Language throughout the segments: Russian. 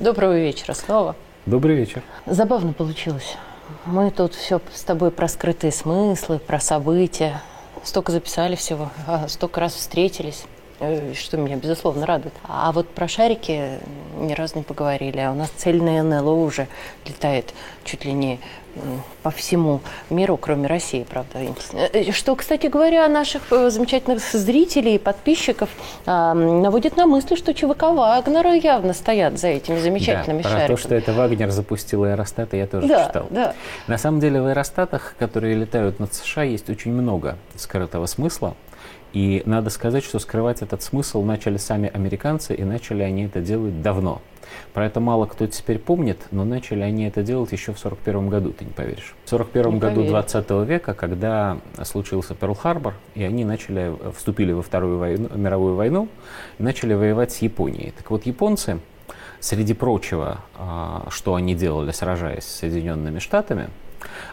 Доброго вечера снова. Добрый вечер. Забавно получилось. Мы тут все с тобой про скрытые смыслы, про события. Столько записали всего, а столько раз встретились. Э, что меня, безусловно, радует. А вот про шарики ни разу не поговорили. А у нас цельное НЛО уже летает чуть ли не по всему миру, кроме России, правда. Э, что, кстати говоря, наших э, замечательных зрителей и подписчиков а, наводит на мысли, что ЧВК Вагнера явно стоят за этими замечательными да, шариками. Про то, что это Вагнер запустил аэростаты, я тоже да, читал. Да. На самом деле в аэростатах, которые летают над США, есть очень много скрытого смысла. И надо сказать, что скрывать этот смысл начали сами американцы, и начали они это делать давно. Про это мало кто теперь помнит, но начали они это делать еще в 1941 году, ты не поверишь. В 1941 году 20 века, когда случился Перл-Харбор, и они начали, вступили во Вторую войну, мировую войну начали воевать с Японией. Так вот, японцы, среди прочего, а, что они делали, сражаясь с Соединенными Штатами,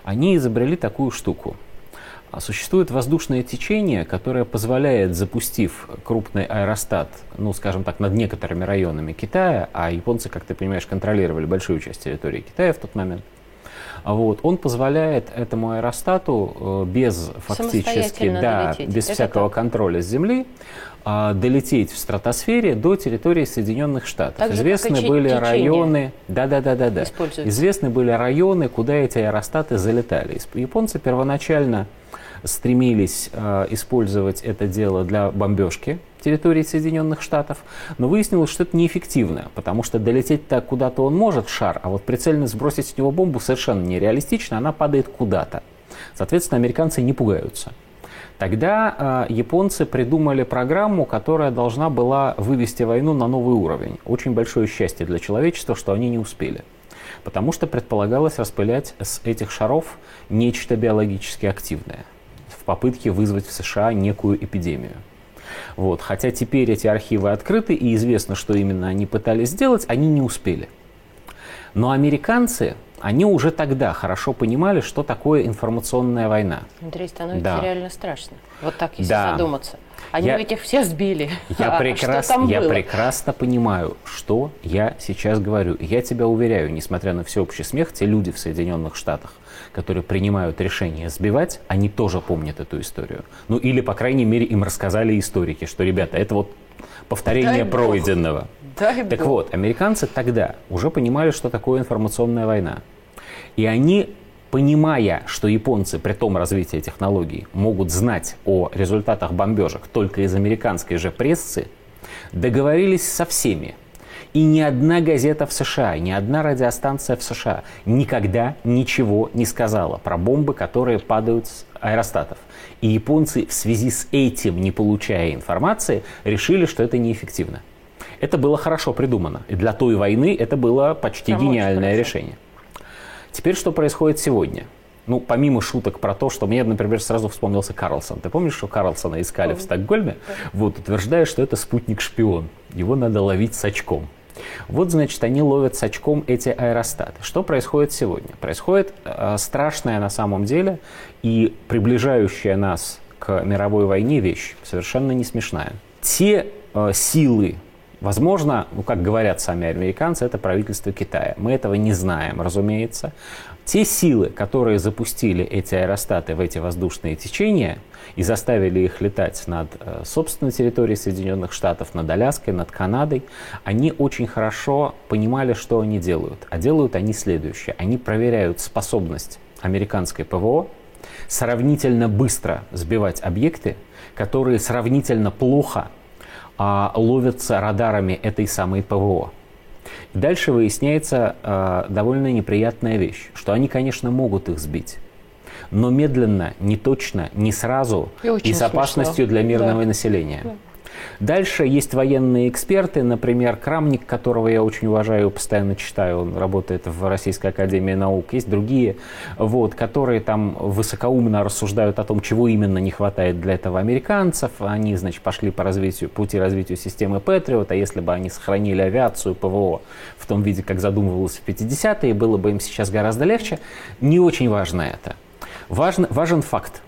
они изобрели такую штуку – а существует воздушное течение, которое позволяет, запустив крупный аэростат, ну, скажем так, над некоторыми районами Китая, а японцы, как ты понимаешь, контролировали большую часть территории Китая в тот момент, вот, он позволяет этому аэростату э, без фактически, да, долететь. без Это всякого так. контроля с Земли а, долететь в стратосфере до территории Соединенных Штатов. Так Известны были течение. районы, да, да, да, да, да. Известны были районы, куда эти аэростаты залетали. Японцы первоначально стремились э, использовать это дело для бомбежки территории Соединенных Штатов, но выяснилось, что это неэффективно, потому что долететь так куда-то он может, шар, а вот прицельно сбросить с него бомбу совершенно нереалистично, она падает куда-то. Соответственно, американцы не пугаются. Тогда э, японцы придумали программу, которая должна была вывести войну на новый уровень. Очень большое счастье для человечества, что они не успели. Потому что предполагалось распылять с этих шаров нечто биологически активное попытке вызвать в США некую эпидемию. Вот. Хотя теперь эти архивы открыты и известно, что именно они пытались сделать, они не успели. Но американцы, они уже тогда хорошо понимали, что такое информационная война. Андрей, становится да. реально страшно. Вот так, если да. задуматься. Они я, ведь их всех сбили. Я, а прекрас, я прекрасно понимаю, что я сейчас говорю. Я тебя уверяю, несмотря на всеобщий смех, те люди в Соединенных Штатах, которые принимают решение сбивать, они тоже помнят эту историю. Ну или, по крайней мере, им рассказали историки, что, ребята, это вот повторение Дай пройденного. Дай так Бог. вот, американцы тогда уже понимали, что такое информационная война. И они понимая, что японцы при том развитии технологий могут знать о результатах бомбежек только из американской же прессы, договорились со всеми. И ни одна газета в США, ни одна радиостанция в США никогда ничего не сказала про бомбы, которые падают с аэростатов. И японцы в связи с этим, не получая информации, решили, что это неэффективно. Это было хорошо придумано. И для той войны это было почти Там гениальное решение. Теперь что происходит сегодня? Ну, помимо шуток про то, что мне, например, сразу вспомнился Карлсон. Ты помнишь, что Карлсона искали в Стокгольме? Вот, утверждая, что это спутник-шпион. Его надо ловить с очком. Вот, значит, они ловят с очком эти аэростаты. Что происходит сегодня? Происходит э, страшная на самом деле и приближающая нас к мировой войне вещь, совершенно не смешная. Те э, силы, Возможно, ну, как говорят сами американцы, это правительство Китая. Мы этого не знаем, разумеется. Те силы, которые запустили эти аэростаты в эти воздушные течения и заставили их летать над э, собственной территорией Соединенных Штатов, над Аляской, над Канадой, они очень хорошо понимали, что они делают. А делают они следующее. Они проверяют способность американской ПВО сравнительно быстро сбивать объекты, которые сравнительно плохо а, ловятся радарами этой самой ПВО. Дальше выясняется а, довольно неприятная вещь, что они, конечно, могут их сбить, но медленно, не точно, не сразу и, и с опасностью смешно. для мирного да. населения. Да. Дальше есть военные эксперты, например, Крамник, которого я очень уважаю, постоянно читаю, он работает в Российской Академии Наук. Есть другие, вот, которые там высокоумно рассуждают о том, чего именно не хватает для этого американцев. Они, значит, пошли по развитию, пути развития системы Патриот, а если бы они сохранили авиацию, ПВО в том виде, как задумывалось в 50-е, было бы им сейчас гораздо легче. Не очень важно это. Важен, важен факт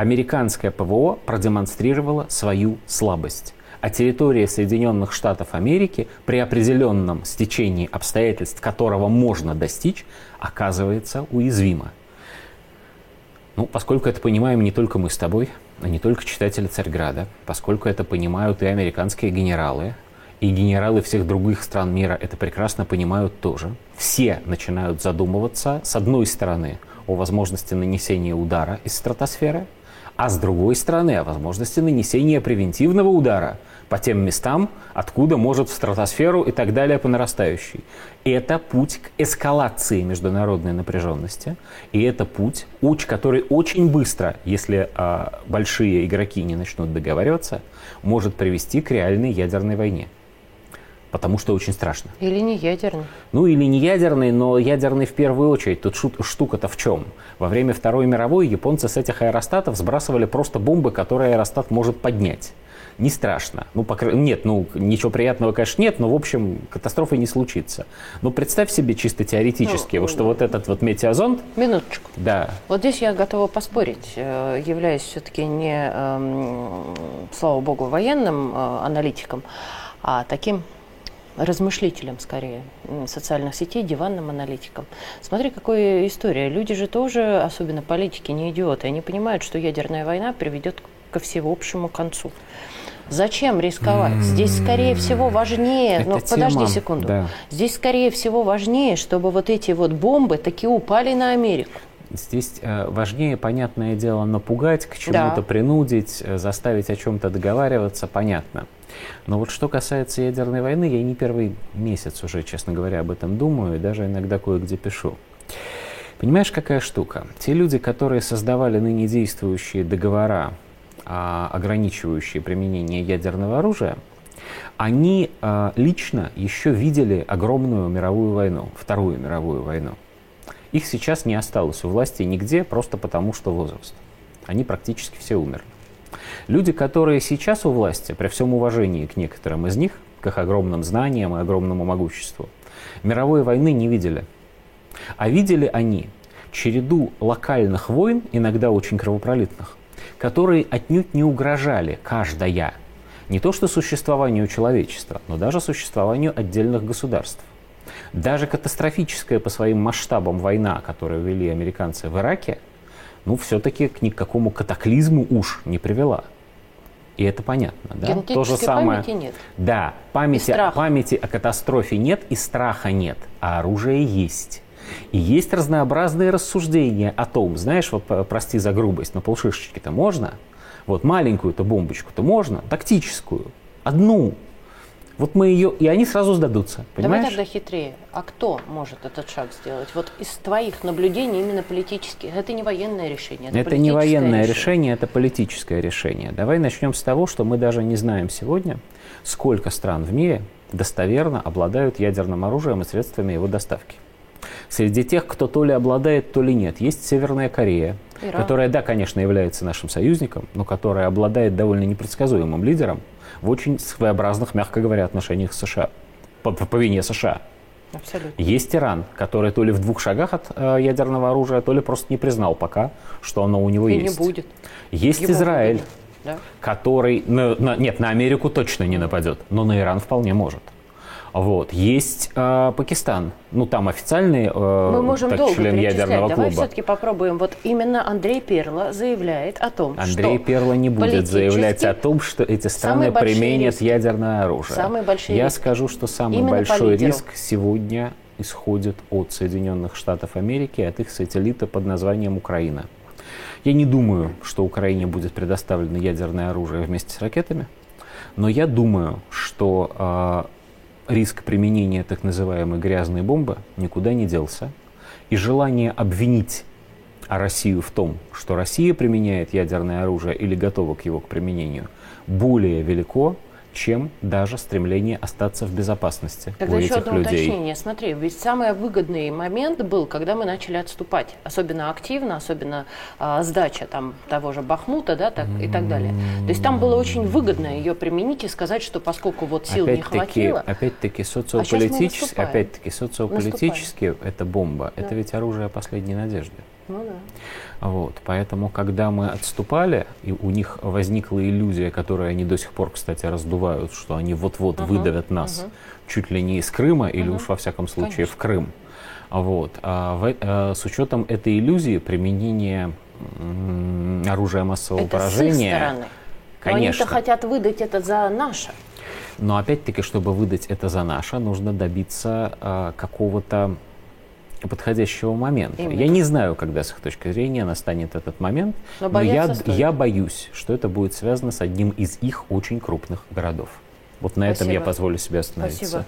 американское ПВО продемонстрировало свою слабость. а территория Соединенных Штатов Америки при определенном стечении обстоятельств, которого можно достичь, оказывается уязвима. Ну, поскольку это понимаем не только мы с тобой, а не только читатели Царьграда, поскольку это понимают и американские генералы, и генералы всех других стран мира это прекрасно понимают тоже, все начинают задумываться, с одной стороны, о возможности нанесения удара из стратосферы, а с другой стороны, о возможности нанесения превентивного удара по тем местам, откуда может в стратосферу и так далее по нарастающей. Это путь к эскалации международной напряженности, и это путь, уч, который очень быстро, если а, большие игроки не начнут договариваться, может привести к реальной ядерной войне потому что очень страшно. Или не ядерный. Ну, или не ядерный, но ядерный в первую очередь. Тут штука-то в чем? Во время Второй мировой японцы с этих аэростатов сбрасывали просто бомбы, которые аэростат может поднять. Не страшно. Ну, по, нет, ну, ничего приятного, конечно, нет, но, в общем, катастрофы не случится. Но представь себе чисто теоретически, ну, что вот этот вот метеозонд... Минуточку. Да. Вот здесь я готова поспорить, э, являясь все-таки не, эм, слава богу, военным э, аналитиком, а таким размышлителям скорее социальных сетей, диванным аналитикам. Смотри, какая история. Люди же тоже, особенно политики, не идиоты. Они понимают, что ядерная война приведет ко всеобщему концу. Зачем рисковать? Здесь, скорее всего, важнее... Это ну, тема, подожди секунду. Да. Здесь, скорее всего, важнее, чтобы вот эти вот бомбы таки упали на Америку. Здесь э, важнее, понятное дело, напугать, к чему-то да. принудить, э, заставить о чем-то договариваться, понятно. Но вот что касается ядерной войны, я не первый месяц уже, честно говоря, об этом думаю и даже иногда кое-где пишу. Понимаешь, какая штука? Те люди, которые создавали ныне действующие договора, а, ограничивающие применение ядерного оружия, они а, лично еще видели огромную мировую войну, Вторую мировую войну. Их сейчас не осталось у власти нигде, просто потому что возраст. Они практически все умерли. Люди, которые сейчас у власти, при всем уважении к некоторым из них, к их огромным знаниям и огромному могуществу, мировой войны не видели. А видели они череду локальных войн, иногда очень кровопролитных, которые отнюдь не угрожали каждая не то что существованию человечества, но даже существованию отдельных государств. Даже катастрофическая по своим масштабам война, которую вели американцы в Ираке, ну, все-таки к никакому катаклизму уж не привела. И это понятно, да? То же самое. памяти нет. Да, памяти, памяти о катастрофе нет и страха нет, а оружие есть. И есть разнообразные рассуждения о том, знаешь, вот прости за грубость, но полшишечки-то можно, вот маленькую-то бомбочку-то можно, тактическую, одну, вот мы ее, и они сразу сдадутся, понимаешь? Давай тогда хитрее. А кто может этот шаг сделать? Вот из твоих наблюдений именно политических. Это не военное решение. Это, это не военное решение. решение, это политическое решение. Давай начнем с того, что мы даже не знаем сегодня, сколько стран в мире достоверно обладают ядерным оружием и средствами его доставки. Среди тех, кто то ли обладает, то ли нет, есть Северная Корея, Иран. которая, да, конечно, является нашим союзником, но которая обладает довольно непредсказуемым лидером, в очень своеобразных, мягко говоря, отношениях с США, по, по вине США. Абсолютно. Есть Иран, который то ли в двух шагах от э, ядерного оружия, то ли просто не признал пока, что оно у него И есть. не будет. Есть Его Израиль, да? который, на, на, нет, на Америку точно не нападет, но на Иран вполне может. Вот. Есть э, Пакистан. Ну, там официальный э, Мы можем так, долго член ядерного Давай клуба. все-таки попробуем. Вот именно Андрей Перла заявляет о том, Андрей что Перла не будет заявлять о том, что эти страны применят риски. ядерное оружие. Самые большие Я риски. скажу, что самый именно большой риск сегодня исходит от Соединенных Штатов Америки, от их сателлита под названием Украина. Я не думаю, что Украине будет предоставлено ядерное оружие вместе с ракетами, но я думаю, что э, риск применения так называемой грязной бомбы никуда не делся. И желание обвинить Россию в том, что Россия применяет ядерное оружие или готова к его к применению, более велико, чем даже стремление остаться в безопасности Тогда у еще этих одно людей. уточнение. Смотри, ведь самый выгодный момент был, когда мы начали отступать, особенно активно, особенно а, сдача там того же Бахмута, да, так, и так далее. То есть там было очень выгодно ее применить и сказать, что поскольку вот сил опять не хватило. Опять-таки социополитически, а опять-таки социополитически это бомба, да. это ведь оружие последней надежды. Ну да. Вот, поэтому, когда мы отступали, и у них возникла иллюзия, которую они до сих пор, кстати, раздувают, что они вот-вот uh-huh, выдавят нас uh-huh. чуть ли не из Крыма, uh-huh. или уж во всяком случае Конечно. в Крым. Вот. А в, а, с учетом этой иллюзии применение м, оружия массового это поражения. С их стороны. Конечно. они-то хотят выдать это за наше. Но опять-таки, чтобы выдать это за наше, нужно добиться а, какого-то подходящего момента. Именно. Я не знаю, когда с их точки зрения настанет этот момент, но, но я, я боюсь, что это будет связано с одним из их очень крупных городов. Вот на Спасибо. этом я позволю себе остановиться. Спасибо.